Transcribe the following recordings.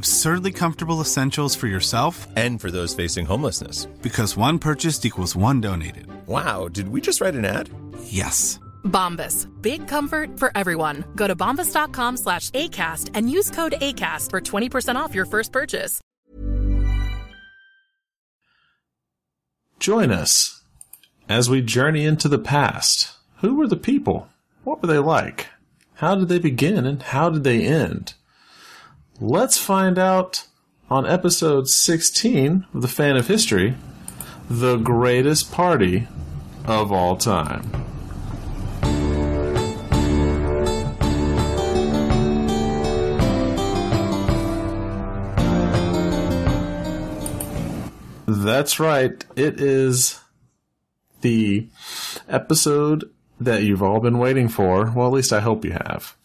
Absurdly comfortable essentials for yourself And for those facing homelessness. because one purchased equals one donated. Wow, did we just write an ad? Yes. Bombas. Big comfort for everyone. Go to bombas.com slash ACAST and use code ACAST for 20% off your first purchase. Join us as we journey into the past. Who were the people? What were they like? How did they begin and how did they end? Let's find out on episode 16 of The Fan of History the greatest party of all time. That's right. It is the episode that you've all been waiting for. Well, at least I hope you have.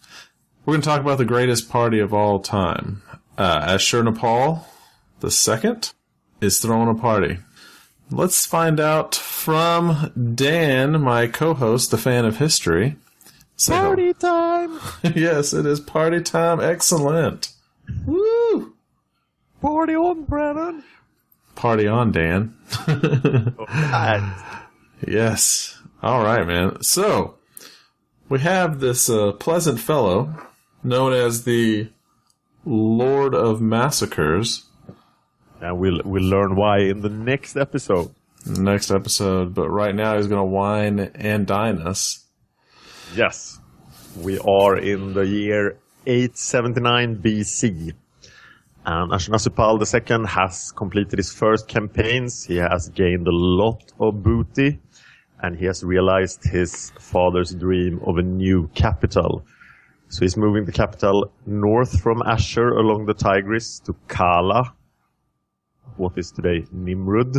We're going to talk about the greatest party of all time. Uh, Ashurnapal the second is throwing a party. Let's find out from Dan, my co-host, the fan of history. Say Party time! yes, it is party time. Excellent. Woo! Party on, Brennan! Party on, Dan. God. Yes. All right, man. So we have this uh, pleasant fellow known as the Lord of Massacres. And we'll we'll learn why in the next episode. Next episode, but right now he's going to wine and dine us. Yes. We are in the year 879 BC. And Ashurnasirpal II has completed his first campaigns. He has gained a lot of booty. And he has realized his father's dream of a new capital. So he's moving the capital north from Ashur along the Tigris to Kala, what is today Nimrud,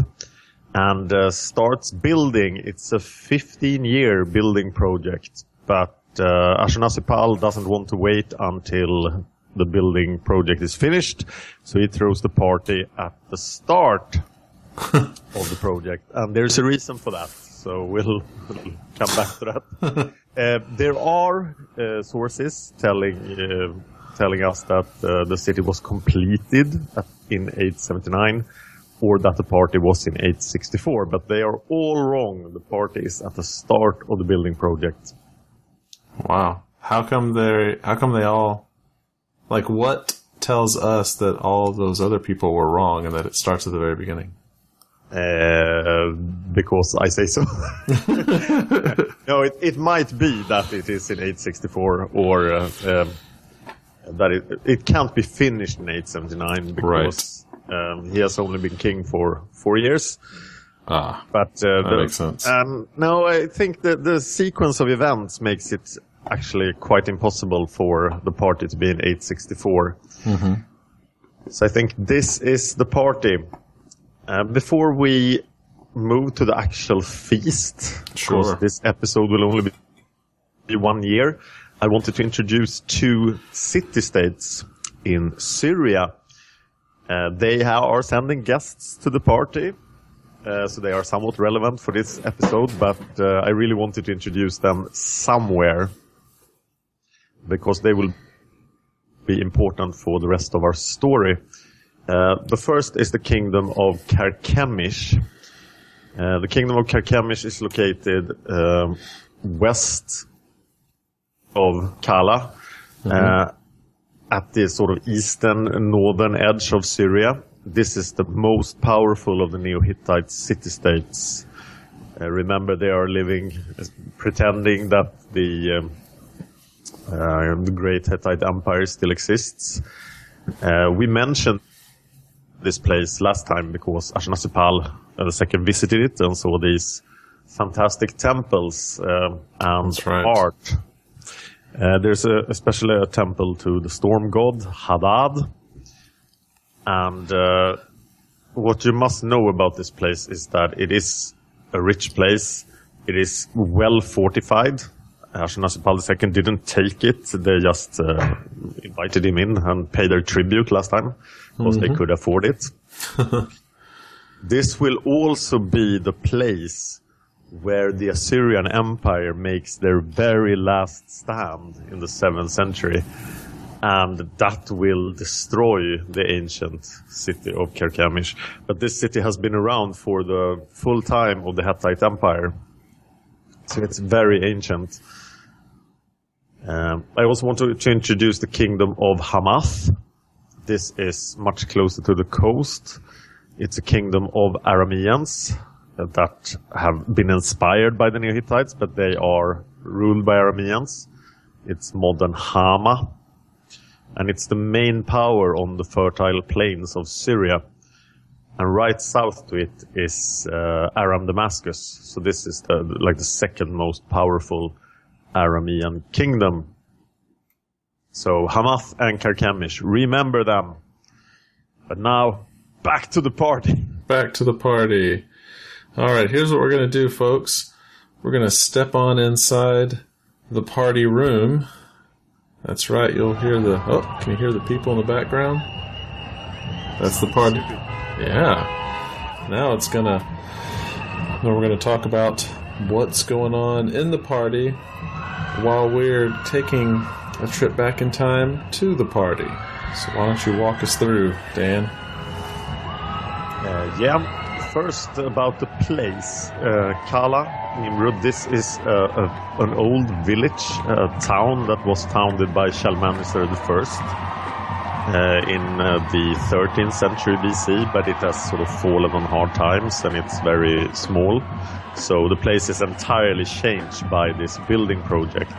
and uh, starts building. It's a 15 year building project, but uh, Ashurnasirpal doesn't want to wait until the building project is finished, so he throws the party at the start of the project, and there's a reason for that. So we'll, we'll come back to that. uh, there are uh, sources telling uh, telling us that the city was completed in 879, or that the party was in 864, but they are all wrong. The party is at the start of the building project. Wow. How come they? How come they all? Like, what tells us that all those other people were wrong and that it starts at the very beginning? Uh, because I say so. no, it, it might be that it is in 864 or uh, um, that it, it can't be finished in 879 because um, he has only been king for four years. Ah, But uh, that the- makes sense. Um, no, I think that the sequence of events makes it actually quite impossible for the party to be in 864. Mm-hmm. So I think this is the party. Uh, before we move to the actual feast, Sure. because this episode will only be- one year, I wanted to introduce two city-states in Syria. Uh, they are sending guests to the party, uh, so they are somewhat relevant for this episode, but uh, I really wanted to introduce them somewhere because they will be important for the rest of our story. Uh, the first is the kingdom of Carchemish. Uh, the kingdom of Carchemish is located um, west of Kala, uh, at the sort of eastern northern edge of Syria. This is the most powerful of the Neo-Hittite city-states. Uh, remember, they are living, pretending that the um, uh, the Great Hittite Empire still exists. Uh, we mentioned this place last time because Ashurnasirpal uh, second visited it and saw these fantastic temples um, and right. art. Uh, there's a, especially a temple to the storm god Hadad. And uh, what you must know about this place is that it is a rich place. It is well fortified. Ashurnasirpal II didn't take it. They just uh, invited him in and paid their tribute last time because they could afford it. this will also be the place where the Assyrian Empire makes their very last stand in the 7th century. And that will destroy the ancient city of Carchemish. But this city has been around for the full time of the Hittite Empire. So it's very ancient. Um, I also want to, to introduce the kingdom of Hamath. This is much closer to the coast. It's a kingdom of Arameans that have been inspired by the Neo-Hittites, but they are ruled by Arameans. It's modern Hama, and it's the main power on the fertile plains of Syria. And right south to it is uh, Aram Damascus. So this is the, like the second most powerful Aramean kingdom. So Hamath and Carchemish, remember them. But now, back to the party. Back to the party. All right, here's what we're going to do, folks. We're going to step on inside the party room. That's right, you'll hear the. Oh, can you hear the people in the background? That's the party. Yeah. Now it's going to. Now we're going to talk about what's going on in the party while we're taking a trip back in time to the party. So why don't you walk us through, Dan? Uh, yeah. First, about the place. Uh, Kala, Nimrud, this is uh, a, an old village, a town that was founded by Shalmaneser I uh, in uh, the 13th century BC, but it has sort of fallen on hard times and it's very small. So the place is entirely changed by this building project.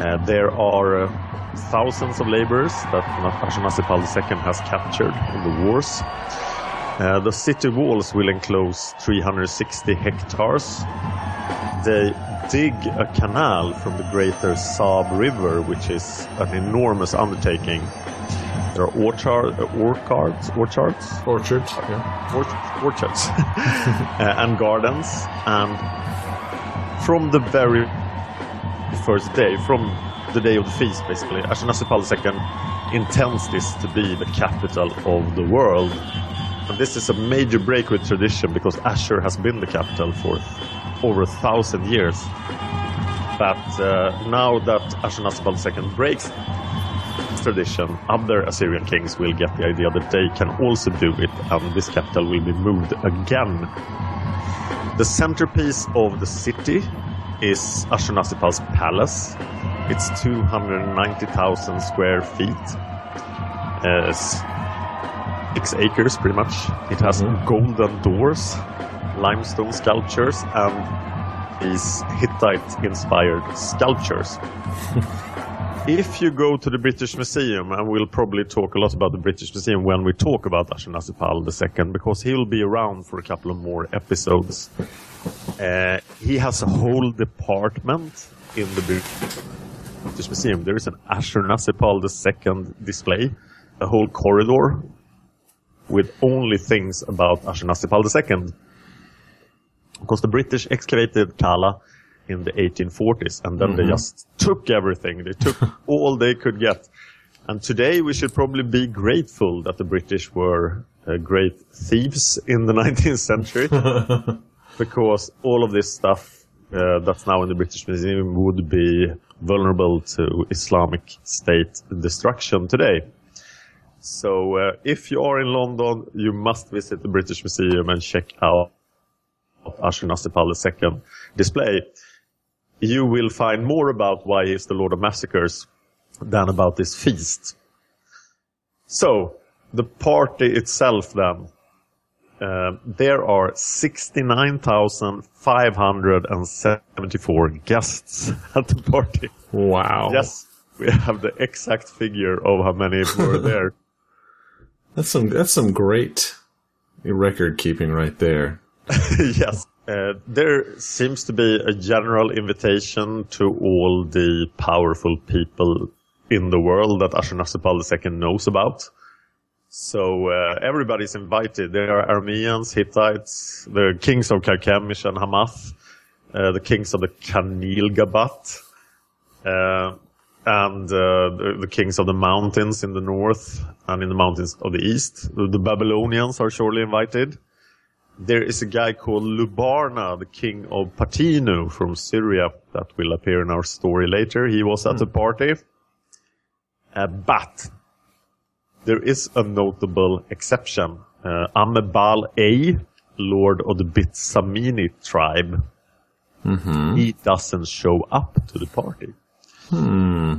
Uh, there are uh, thousands of laborers that Ashurnasirpal II has captured in the wars. Uh, the city walls will enclose 360 hectares. They dig a canal from the greater Zab River, which is an enormous undertaking. There are orchard, orchards, orchards, Orchards. Yeah. orch- orchards, uh, and gardens. And from the very first day, from the day of the feast, basically, Ashurnasirpal II intends this to be the capital of the world. And this is a major break with tradition because Ashur has been the capital for over a thousand years. But uh, now that Ashurnasirpal II breaks tradition, other Assyrian kings will get the idea that they can also do it, and this capital will be moved again. The centerpiece of the city is Ashurnasirpal's palace. It's 290,000 square feet. Uh, six acres, pretty much. It has golden doors, limestone sculptures, and these Hittite-inspired sculptures. If you go to the British Museum, and we'll probably talk a lot about the British Museum when we talk about Ashurnasirpal II, because he'll be around for a couple of more episodes. Uh, he has a whole department in the British Museum. There is an Ashurnasirpal II display, a whole corridor with only things about Ashurnasirpal II. Because the British excavated Kala in the 1840s and then they just took everything. They took all they could get. And today we should probably be grateful that the British were uh, great thieves in the 19th century because all of this stuff uh, that's now in the British Museum would be vulnerable to Islamic State destruction today. So uh, if you are in London, you must visit the British Museum and check out Ashurnasirpal II display. You will find more about why he's the Lord of Massacres than about this feast. So, the party itself then. Uh, there are 69,574 guests at the party. Wow. Yes, we have the exact figure of how many were there. That's some that's some great record keeping right there. yes. Uh, there seems to be a general invitation to all the powerful people in the world that Ashurnasirpal II knows about. So uh, everybody's invited. There are Arameans, Hittites, the kings of Carchemish and Hamath, uh, the kings of the Hanigalbat, uh, and the, the, kings of the mountains in the north and in the mountains of the east. The Babylonians are surely invited. There is a guy called Lubarna, the king of Patinu from Syria, that will appear in our story later. He was at the party. Uh, but there is a notable exception. Uh, Amebal A, lord of the Bit-Zamani tribe, mm-hmm. he doesn't show up to the party. Hmm.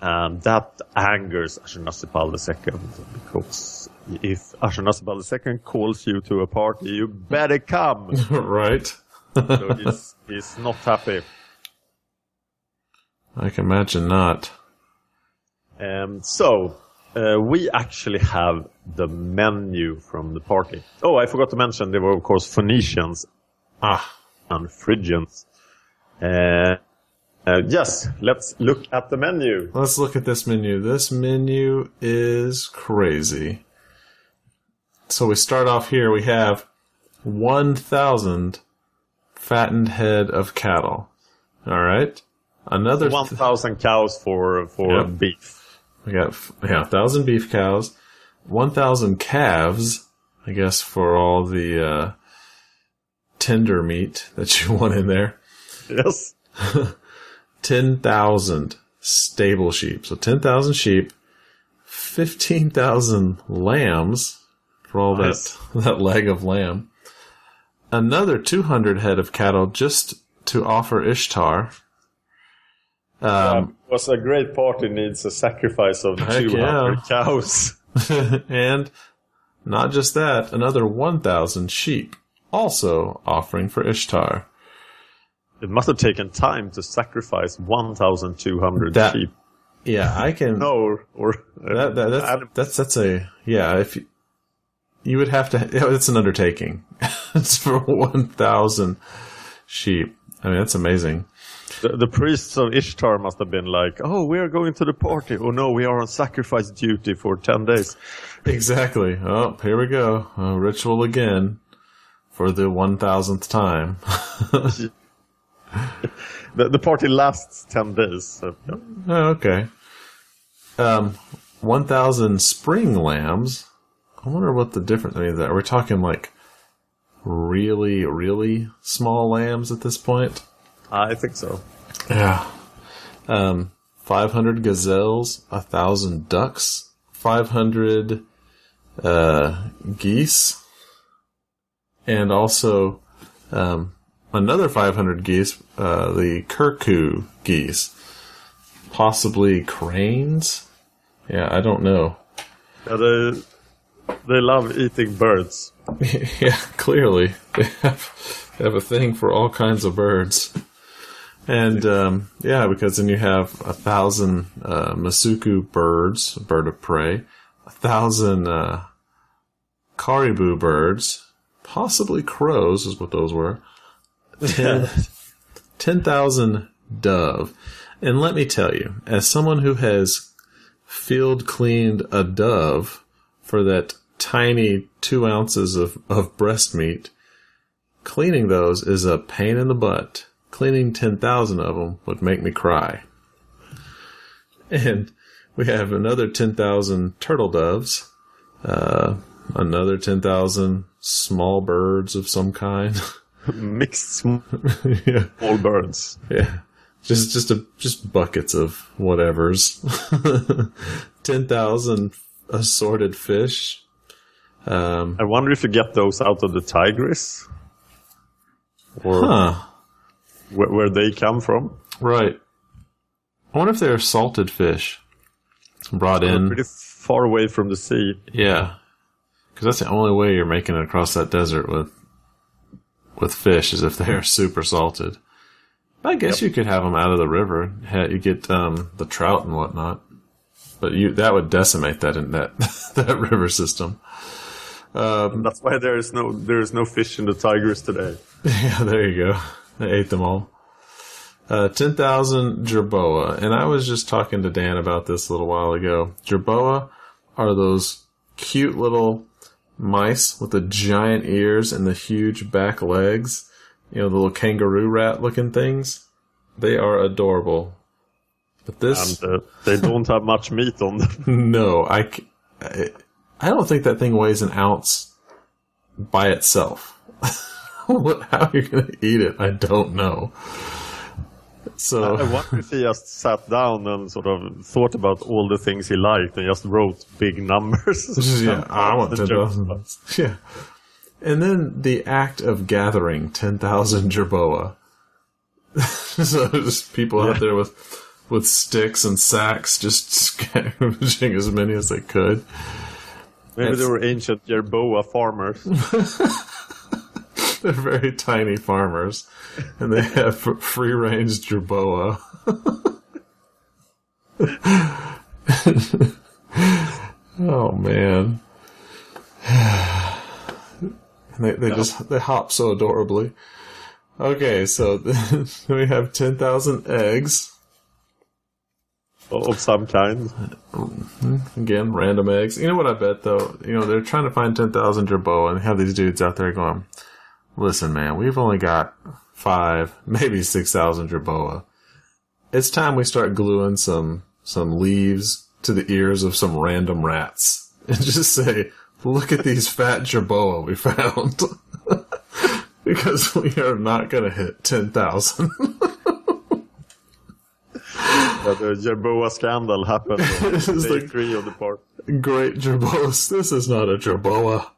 And that angers Ashurnasirpal II because if Ashurnasirpal II calls you to a party, you better come. right. so he's, he's not happy. I can imagine not. Um, so, uh, we actually have the menu from the party. Oh, I forgot to mention there were, of course, Phoenicians ah. and Phrygians. Uh, uh, yes, let's look at the menu. Let's look at this menu. This menu is crazy. So we start off here. We have 1,000 fattened head of cattle. All right. Another 1,000 cows for, for yep. beef. We got, yeah, 1,000 beef cows, 1,000 calves, I guess, for all the, uh, tender meat that you want in there. Yes. 10,000 stable sheep. So 10,000 sheep, 15,000 lambs for all nice. that, that leg of lamb. Another 200 head of cattle just to offer Ishtar. Um, yeah, a great party needs a sacrifice of 200 yeah. cows. and not just that, another 1,000 sheep also offering for Ishtar. It must have taken time to sacrifice 1,200 that, sheep. Yeah, I can. no, or, or that, that, that's, that's that's a yeah. If you, you would have to, it's an undertaking. it's for 1,000 sheep. I mean, that's amazing. The, the, priests of Ishtar must have been like, "Oh, we are going to the party. Oh no, we are on sacrifice duty for ten days." Exactly. Oh, here we go. A ritual again for the one thousandth time. the the party lasts ten days. So. Oh, okay. Um, one thousand spring lambs. I wonder what the difference. I mean, are we talking like really, really small lambs at this point? I think so. Yeah. Um, 500 gazelles, a thousand ducks, 500 uh, geese, and also um, another 500 geese, uh, the Kirku geese. Possibly cranes? Yeah, I don't know. Yeah, they, they love eating birds. yeah, clearly. They have, they have a thing for all kinds of birds. And um, yeah, because then you have a thousand uh, Masuku birds, bird of prey, a thousand uh, Caribou birds, possibly crows is what those were, 10,000 10, dove. And let me tell you, as someone who has field cleaned a dove for that tiny two ounces of, of breast meat, cleaning those is a pain in the butt. Cleaning 10,000 of them would make me cry. And we have another 10,000 turtle doves, uh, another 10,000 small birds of some kind. Mixed small yeah. birds. Yeah. Just just a just buckets of whatevers. Ten thousand assorted fish. Um, I wonder if you get those out of the Tigris, or huh. where, where they come from. Right. I wonder if they're salted fish brought They're in. pretty far away from the sea. Yeah, because that's the only way you're making it across that desert with with fish is if they're super salted. I guess you could have them out of the river. You get um, the trout and whatnot, but you that would decimate that in that that river system. Um, That's why there is no there is no fish in the Tigris today. Yeah, there you go. I ate them all. Uh, 10,000 jerboa. And I was just talking to Dan about this a little while ago. Jerboa are those cute little mice with the giant ears and the huge back legs. You know, the little kangaroo rat looking things. They are adorable. But this, And uh, they don't have much meat on them. no, I, I don't think that thing weighs an ounce by itself. how you're going to eat it, I don't know. So I wonder if he just sat down and sort of thought about all the things he liked and just wrote big numbers. yeah, I want ten thousand. Yeah, and then the act of gathering ten thousand jerboa. so just people out there with with sticks and sacks, just scavenging as many as they could. Maybe It's- they were ancient Yerboa farmers. They're very tiny farmers, and they have free range jerboa. oh man. And they, they just they hop so adorably. Okay, so we have ten thousand eggs. Of some kind. Again, random eggs. You know what I bet though? You know, they're trying to find 10,000 jerboa and have these dudes out there going, listen, man, we've only got five, maybe 6,000 jerboa. It's time we start gluing some, some leaves to the ears of some random rats and just say, look at these fat jerboa we found. because we are not going to hit 10,000. The Yerboa scandal happened on It's day like- three of the park. Great jerboas. This is not a jerboa.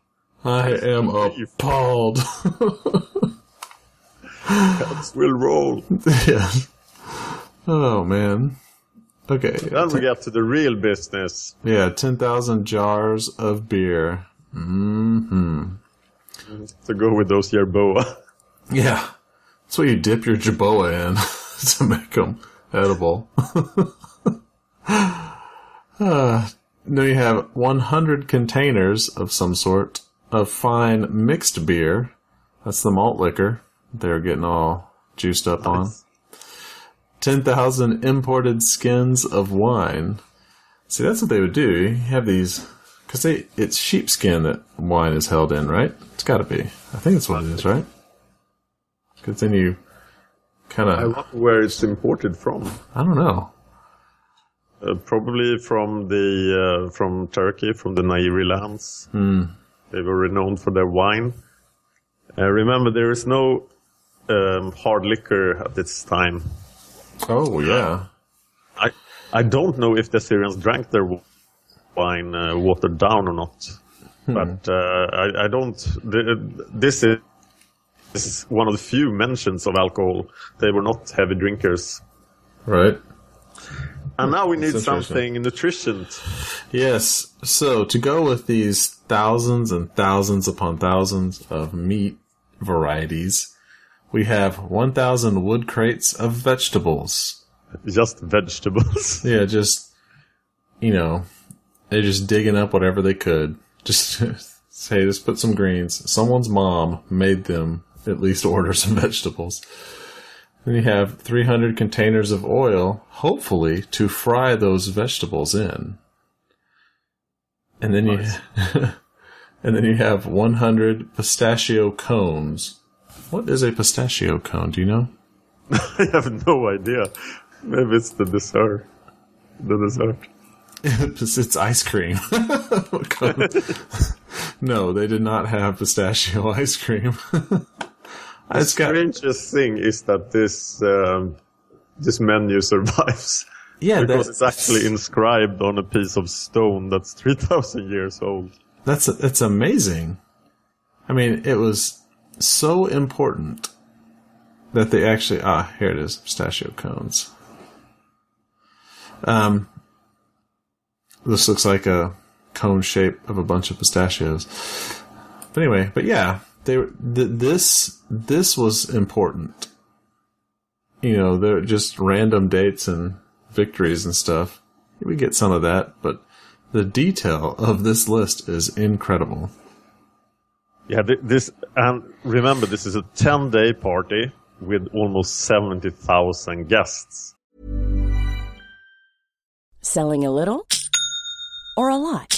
I am appalled. Cats will roll. yeah. Oh man. Okay. Then we get to the real business. Yeah, ten thousand jars of beer. Hmm. To go with those Yerboa. Yeah. That's what you dip your jerboa in to make them edible. uh, now you have 100 containers of some sort of fine mixed beer. That's the malt liquor they're getting all juiced up on. 10,000 imported skins of wine. See, that's what they would do. You have these, because it's sheepskin that wine is held in, right? It's got to be. I think that's what it is, right? Because then you kind I wonder where it's imported from. I don't know. Uh, probably from the uh, from Turkey, from the Nairi lands. They were renowned for their wine. Uh, remember, there is no um, hard liquor at this time. Oh yeah, I I don't know if the Assyrians drank their wine uh, watered down or not, but uh, I, I don't. This is this is one of the few mentions of alcohol. They were not heavy drinkers. right. And now we need something nutrition. Yes. So to go with these thousands and thousands upon thousands of meat varieties, we have 1,000 wood crates of vegetables. Just vegetables. Yeah, just, you know, they're just digging up whatever they could. Just say, just put some greens. Someone's mom made them at least order some vegetables. Then you have 300 containers of oil, hopefully to fry those vegetables in. And then you, and then you have 100 pistachio cones. What is a pistachio cone? Do you know? I have no idea. Maybe it's the dessert. The dessert. It's, it's ice cream. no, they did not have pistachio ice cream. The it's got strangest thing is that this um, this menu survives. Yeah, because that- it's actually inscribed on a piece of stone that's 3,000 years old. That's that's amazing. I mean, it was so important that they actually ah here it is pistachio cones. Um, this looks like a cone shape of a bunch of pistachios. But anyway, but yeah, they th- this this was important. You know, they're just random dates and victories and stuff. We get some of that, but the detail of this list is incredible. Yeah, thi- this and remember, this is a 10-day party with almost 70,000 guests. Selling a little or a lot?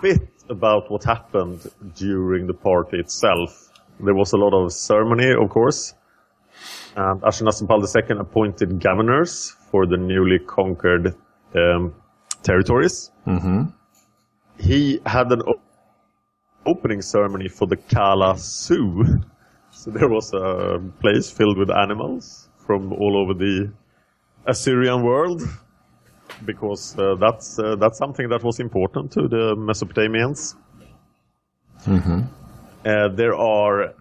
bit about what happened during the party itself. There was a lot of ceremony, of course. And Ashurnasirpal II appointed governors for the newly conquered um, territories. Mm-hmm. He had an opening ceremony for the Kala Zoo. So there was a place filled with animals from all over the Assyrian world because uh, that's uh, that's something that was important to the Mesopotamians. Mm-hmm. Uh, there are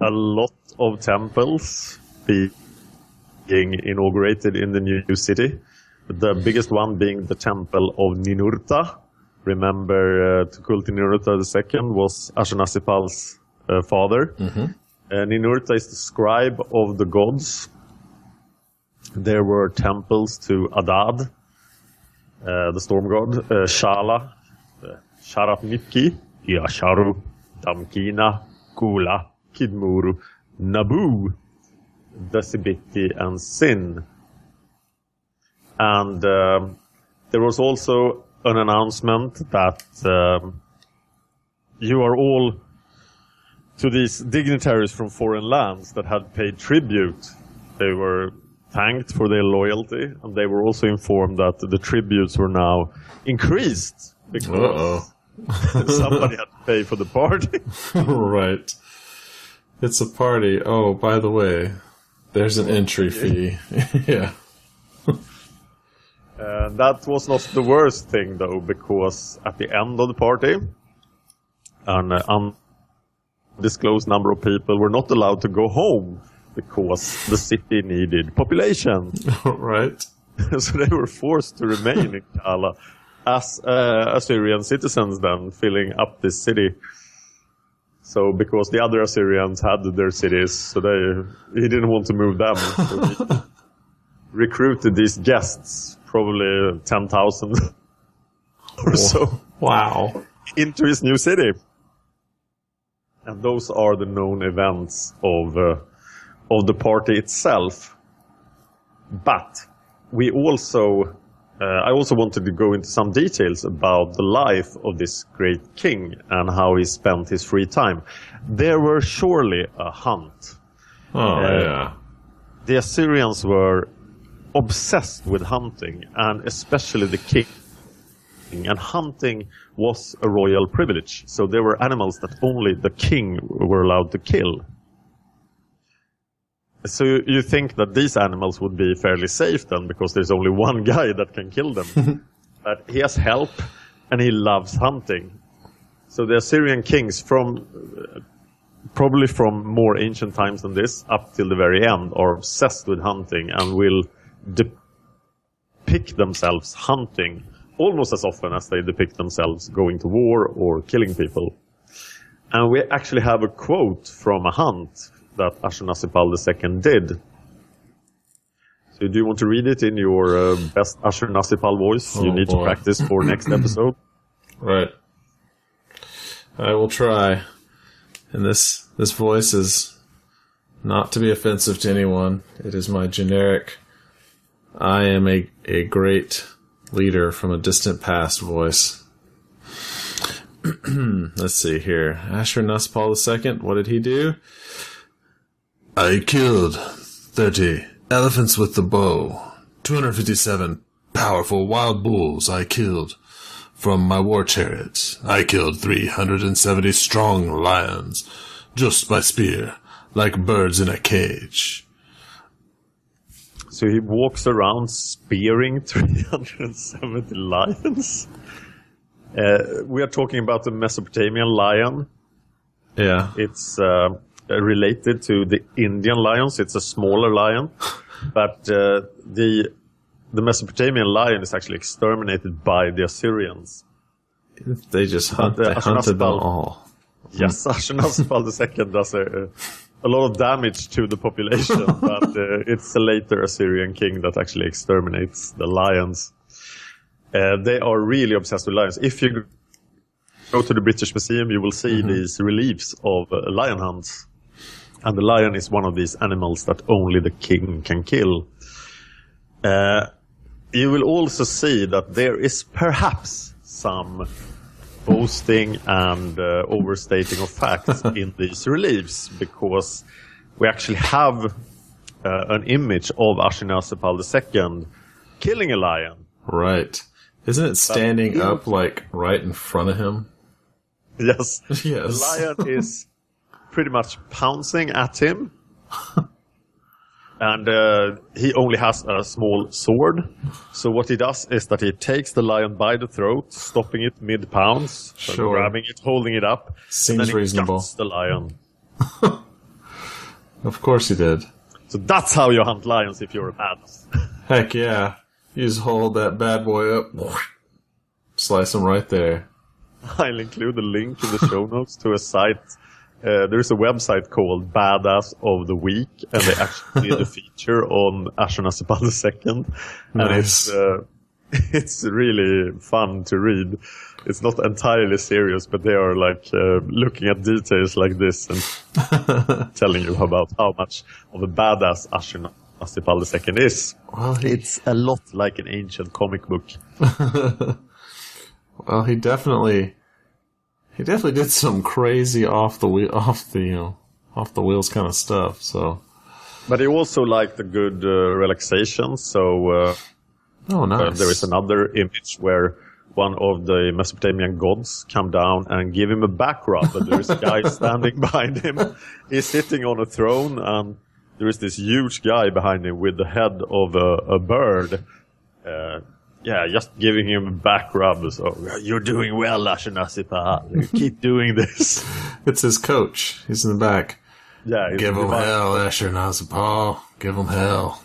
a lot of temples being inaugurated in the new city. The biggest one being the temple of Ninurta. Remember, uh, Tukulti Ninurta II was Ashurnasirpal's uh, father. Mm-hmm. Uh, Ninurta is the scribe of the gods. There were temples to Adad, uh, the storm god, uh, Shala, uh, Sharatnipki, Yasharu, Damkina, Kula, Kidmuru, Nabu, Desibiti, and Sin. And um, there was also an announcement that um, you are all to these dignitaries from foreign lands that had paid tribute. They were thanked for their loyalty, and they were also informed that the tributes were now increased because somebody had to pay for the party. right. It's a party. Oh, by the way, there's an entry fee. yeah. Uh, that was not the worst thing, though, because at the end of the party, an undisclosed number of people were not allowed to go home because the city needed population. right. so they were forced to remain in Kala as uh, Assyrian citizens, then filling up this city. So because the other Assyrians had their cities, so they he didn't want to move them. So recruited these guests, probably ten thousand or so, Wow. into his new city. And those are the known events of uh, of the party itself. But we also, uh, I also wanted to go into some details about the life of this great king and how he spent his free time. There were surely a hunt. Oh, Uh, yeah. The Assyrians were obsessed with hunting, and especially the king. And hunting was a royal privilege, so there were animals that only the king were allowed to kill. So you- you think that these animals would be fairly safe then, because there's only one guy that can kill them. but he has help, and he loves hunting. So the Assyrian kings, from uh, probably from more ancient times than this up till the very end, are obsessed with hunting and will depict themselves hunting almost as often as they depict themselves going to war or killing people. And we actually have a quote from a hunt that Ashurnasirpal II did. So do you want to read it in your uh, best Ashurnasirpal voice? you Oh, need boy. to practice for next episode. Right. I will try. And this this voice is not to be offensive to anyone. It is my generic I am a, a great leader from a distant past voice. Let's see here. Asher Nuspal II, what did he do? I killed 30 elephants with the bow. 257 powerful wild bulls I killed from my war chariots. I killed 370 strong lions just by spear, like birds in a cage. So he walks around spearing 370 lions. Uh, we are talking about the Mesopotamian lion. Yeah. It's uh, related to the Indian lions. It's a smaller lion, but uh, the the Mesopotamian lion is actually exterminated by the Assyrians. They just hunt, uh, they hunted them all. Yes, Ashurnasirpal II does a, a lot of damage to the population, but uh, it's a later Assyrian king that actually exterminates the lions. Uh, they are really obsessed with lions. If you go to the British Museum, you will see these reliefs of uh, lion hunts. And the lion is one of these animals that only the king can kill. Uh, you will also see that there is perhaps some boasting and uh, overstating of facts in these reliefs because we actually have uh, an image of Ashurnasirpal II killing a lion. Right. Isn't it standing up like right in front of him? Yes. Yes. The lion is pretty much pouncing at him. And uh, he only has a small sword. So what he does is that he takes the lion by the throat, stopping it mid pounce, so Sure. grabbing it, holding it up. Seems and then he reasonable. guts the lion. Of course he did. So that's how you hunt lions if you're a badass. Heck yeah. You just hold that bad boy up, slice him right there. I'll include a link in the show notes to a site. Uh, there's a website called Badass of the Week, and they actually did a feature on Ashurnasirpal II. And Nice. it's, uh, it's really fun to read. It's not entirely serious, but they are like uh, looking at details like this and telling you about how much of a badass Ashurnasirpal II is. Well, he, It's a lot like an ancient comic book. well, he definitely, he definitely did some crazy off the wheel, off the, you know, off the wheels kind of stuff. So, But he also liked the good uh, relaxation, so uh, oh, uh, nice. there is another image where one of the Mesopotamian gods come down and give him a back rub, But there is a guy standing behind him. He's sitting on a throne, and there is this huge guy behind him with the head of a, a bird. Yeah, just giving him a back rub. So you're doing well, Ashurnasirpal. Keep doing this. It's his coach. He's in the back. Yeah, Give him hell, Asher Nazapal. Give him hell.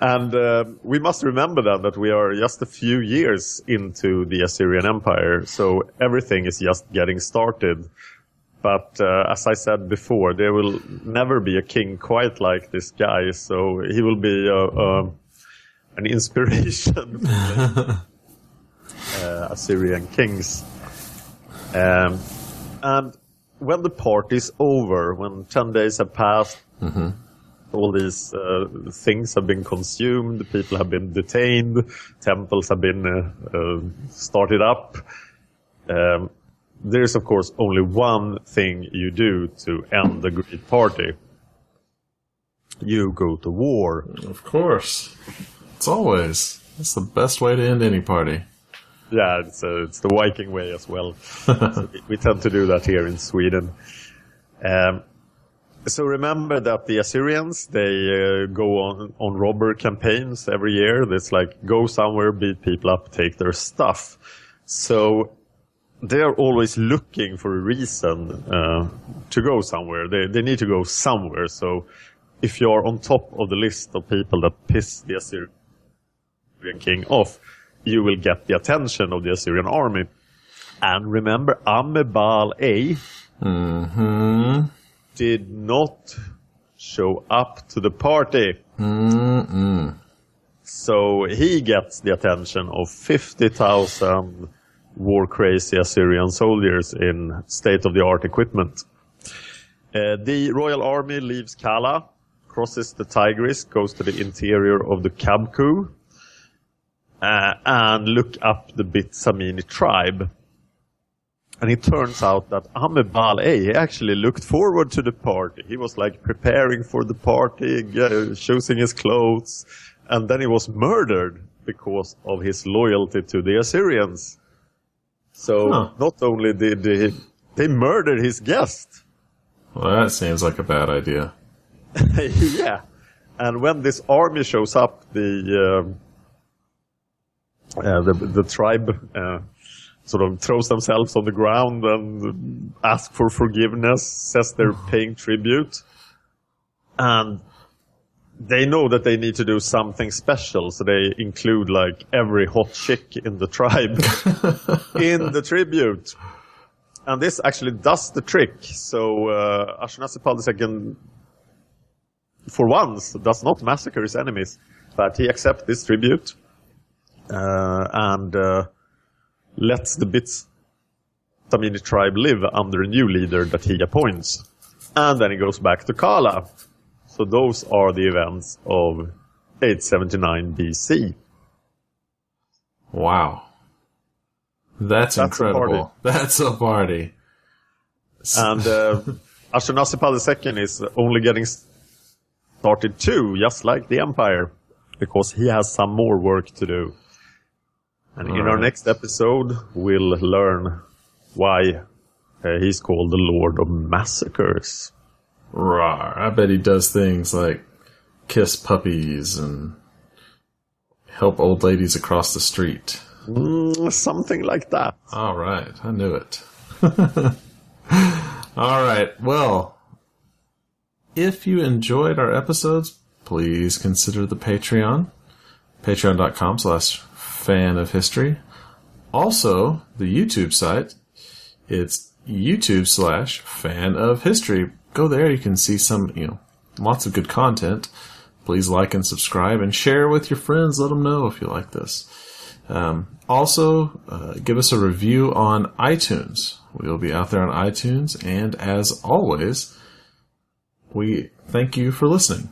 And uh, we must remember then that we are just a few years into the Assyrian Empire, so everything is just getting started. But uh, as I said before, there will never be a king quite like this guy, so he will be uh, uh, an inspiration for uh, Assyrian kings. Um, and when the party is over, when 10 days have passed, all these uh, things have been consumed, people have been detained, temples have been uh, uh, started up. Um, there is, of course, only one thing you do to end the great party. You go to war. Of course. It's always. It's the best way to end any party. Yeah, it's, uh, it's the Viking way as well. so we, we tend to do that here in Sweden. Um, so remember that the Assyrians, they uh, go on, on robber campaigns every year. It's like go somewhere, beat people up, take their stuff. So they are always looking for a reason uh, to go somewhere. They, they need to go somewhere. So if you're on top of the list of people that piss the Assyrian king off, you will get the attention of the Assyrian army. And remember, Amebal A Mm-hmm. did not show up to the party. Mm-mm. So he gets the attention of 50,000 war crazy Assyrian soldiers in state of the art equipment. Uh, the royal army leaves Kala, crosses the Tigris, goes to the interior of the Kabku, uh, and look up the Bit-Zamani tribe. And it turns out that Amebal A he actually looked forward to the party. He was like preparing for the party, uh, choosing his clothes, and then he was murdered because of his loyalty to the Assyrians. So Huh. not only did he, they murdered his guest, Well, that seems like a bad idea. yeah. And when this army shows up, the um, uh, the, the tribe uh, sort of throws themselves on the ground and ask for forgiveness, says they're paying tribute, and they know that they need to do something special, so they include like every hot chick in the tribe in the tribute. And this actually does the trick. So uh, Ashurnasirpal II for once, does not massacre his enemies, but he accepts this tribute uh, and uh, lets the Bits Tamini tribe live under a new leader that he appoints. And then he goes back to Kala. So those are the events of 879 BC. Wow. That's, That's a incredible. That's a party. And uh, Ashurnasirpal II is only getting started too, just like the Empire, because he has some more work to do. And in our next episode, we'll learn why uh, he's called the Lord of Massacres. Rawr. I bet he does things like kiss puppies and help old ladies across the street. Mm, something like that. All right. I knew it. All right. Well, if you enjoyed our episodes, please consider the Patreon. Patreon.com slash fan of history. Also, the YouTube site. It's YouTube slash fan of history. Go there. You can see some, you know, lots of good content. Please like and subscribe and share with your friends. Let them know if you like this. Um, also, uh, give us a review on iTunes. We'll be out there on iTunes. And as always, we thank you for listening.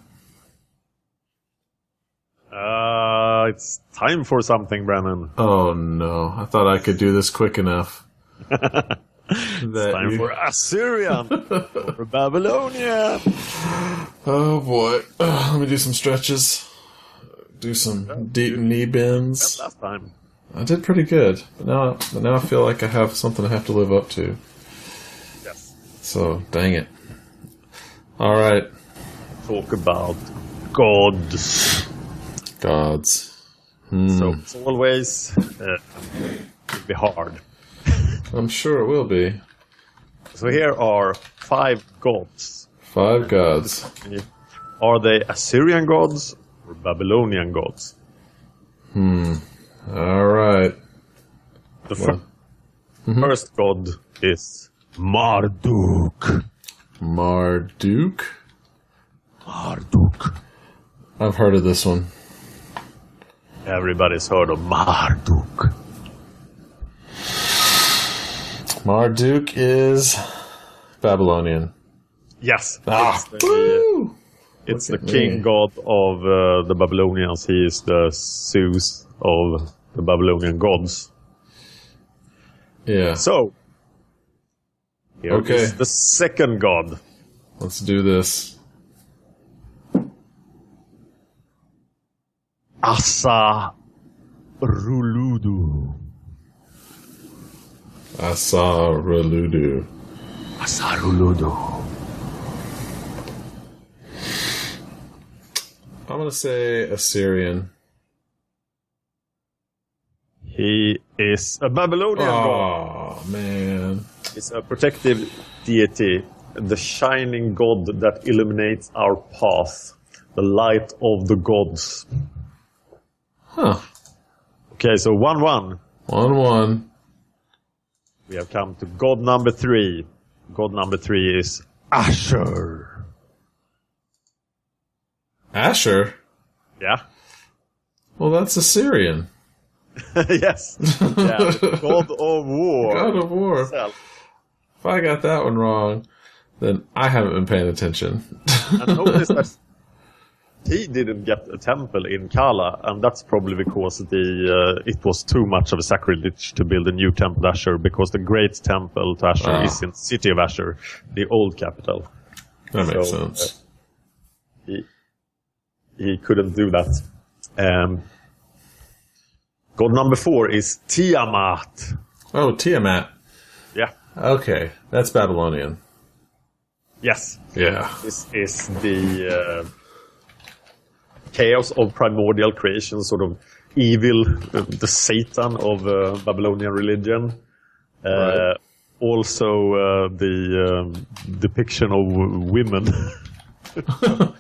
Uh, it's time for something, Brennan. Oh no, I thought I could do this quick enough. that Time you- for Assyrian or Babylonian. Oh boy, Ugh, let me do some stretches. Do some deep knee bends. Last time. I did pretty good, but now, but now I feel like I have something I have to live up to. Yes. So, dang it. All right, Talk about gods. gods. Hmm. So it's always uh, it'll be hard. I'm sure it will be. So here are five gods. Five gods. Are they Assyrian gods or Babylonian gods? Hmm. All right. The fir- first god is Marduk. Marduk. Marduk. I've heard of this one. Everybody's heard of Marduk. Marduk is Babylonian. Yes. Ah, it's the, It's Look the king me. god of uh, the Babylonians. He is the Zeus of the Babylonian gods. Yeah. So, here Okay. is the second god. Let's do this. Asa Ruludu. Asaruludu. Asaruludu. I'm gonna say Assyrian. He is a Babylonian god. Oh man. He's a protective deity, the shining god that illuminates our path, the light of the gods. Huh. Okay, so 1 1. One one. We have come to god number 3. God number 3 is Asher. Asher. Yeah? Well, that's Assyrian. yes. Yeah, god of war. God of War. Himself. If I got that one wrong, then I haven't been paying attention. And notice that he didn't get a temple in Kala, and that's probably because the uh, it was too much of a sacrilege to build a new temple to Asher, because the great temple to Asher Ah. is in the city of Asher, the old capital. That makes So, sense. uh, he he couldn't do that. Um, God number four is Tiamat. Oh, Tiamat. Yeah. Okay, that's Babylonian. Yes. Yeah. This is the uh, chaos of primordial creation, sort of evil, uh, the Satan of uh, Babylonian religion. Uh, Right. Also, uh, the um, depiction of women.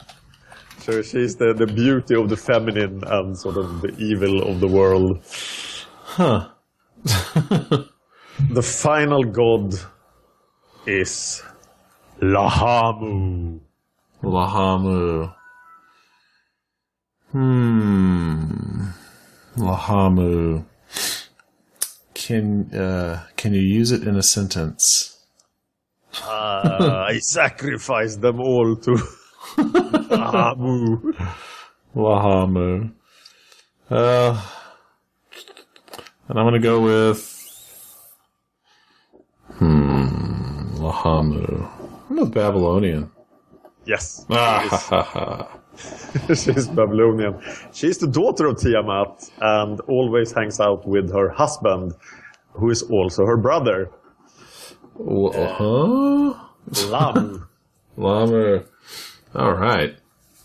so she's the, the beauty of the feminine and sort of the evil of the world. Huh. The final god is Lahamu. Lahamu. Hmm. Lahamu. Can uh can you use it in a sentence? Uh, I sacrificed them all to Lahamu. Lahamu. Uh, and I'm gonna go with hmm Lahamu. I'm with Babylonian. Yes. Ah, ha, ha, ha. She's Babylonian. She's the daughter of Tiamat and always hangs out with her husband, who is also her brother, Wh- huh? Lam. Lahmu. All right.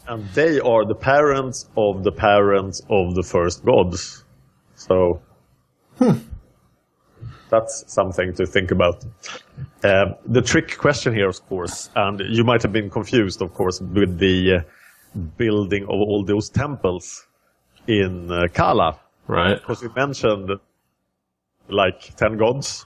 and they are the parents of the parents of the first gods. So that's something to think about. Um, the trick question here, of course, and you might have been confused, of course, with the uh, building of all those temples in uh, Kala. Right. Because we mentioned like 10 gods.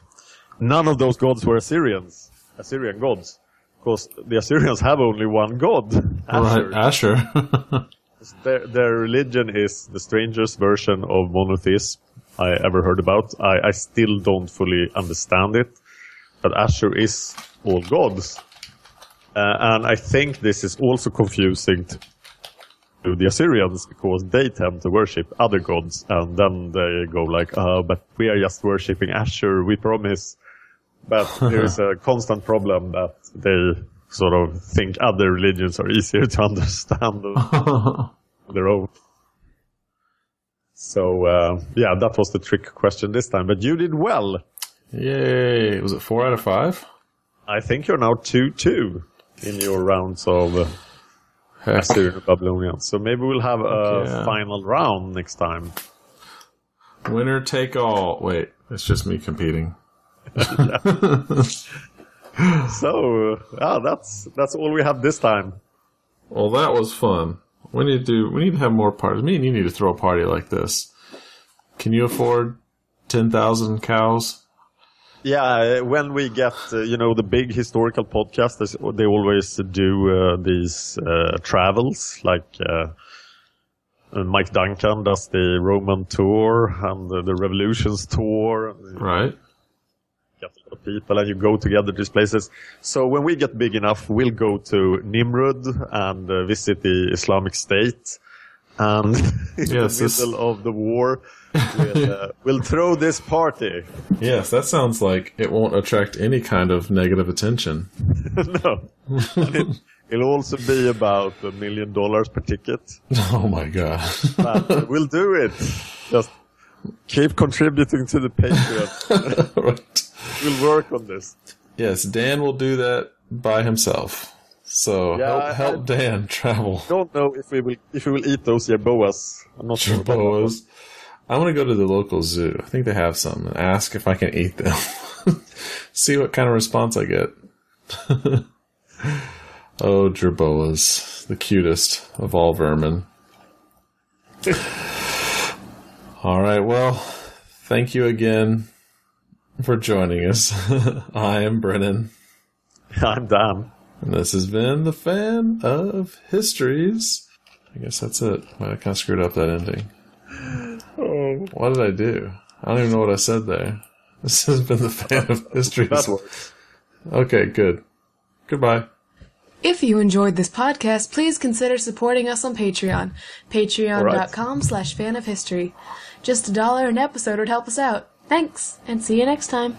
None of those gods were Assyrians, Assyrian gods. Because the Assyrians have only one god, Asher. Right. Asher. Their, their religion is the strangest version of monotheism I ever heard about. I, I still don't fully understand it. But Asher is all gods. Uh, and I think this is also confusing to, to the Assyrians because they tend to worship other gods and then they go like, uh, but we are just worshipping Asher, we promise. But there is a constant problem that they sort of think other religions are easier to understand than their own. So uh, yeah, that was the trick question this time. But you did well. Yay. Was it four out of five? I think you're now two two in your rounds of uh, Heck. Assyrian Babylonian. So maybe we'll have a Yeah. final round next time. Winner take all. Wait, it's just me competing. So uh, that's that's all we have this time. Well, that was fun. We need to do, we need to have more parties. Me and you need to throw a party like this. Can you afford ten thousand cows? Yeah, when we get uh, you know the big historical podcasters, they always do uh, these uh, travels. Like uh, uh, Mike Duncan does the Roman tour and the, the Revolutions tour. Right. Get a lot of people and you go together to these places. So when we get big enough, we'll go to Nimrud and uh, visit the Islamic State. And in Yes, the this- middle of the war, we'll, uh, we'll throw this party. Yes, that sounds like it won't attract any kind of negative attention. no. It, it'll also be about a million dollars per ticket. Oh my god. But we'll do it. Just keep contributing to the Patreon. Right. we'll work on this. Yes, Dan will do that by himself. So Yeah, help I- Dan travel. Don't know if we will if we will eat those jerboas. I'm not sure. about. Boas. I'm gonna go to the local zoo. I think they have some and ask if I can eat them. See what kind of response I get. oh, jerboas, the cutest of all vermin. all right, well, thank you again for joining us. I am Brennan. I'm Dan. And this has been the fan of histories. I guess that's it. Might have kind of screwed up that ending. Oh. What did I do? I don't even know what I said there. This has been the fan of histories. That works. Okay, good. Goodbye. If you enjoyed this podcast, please consider supporting us on Patreon. Patreon.com slash fan of history. Just a dollar an episode would help us out. Thanks, and see you next time.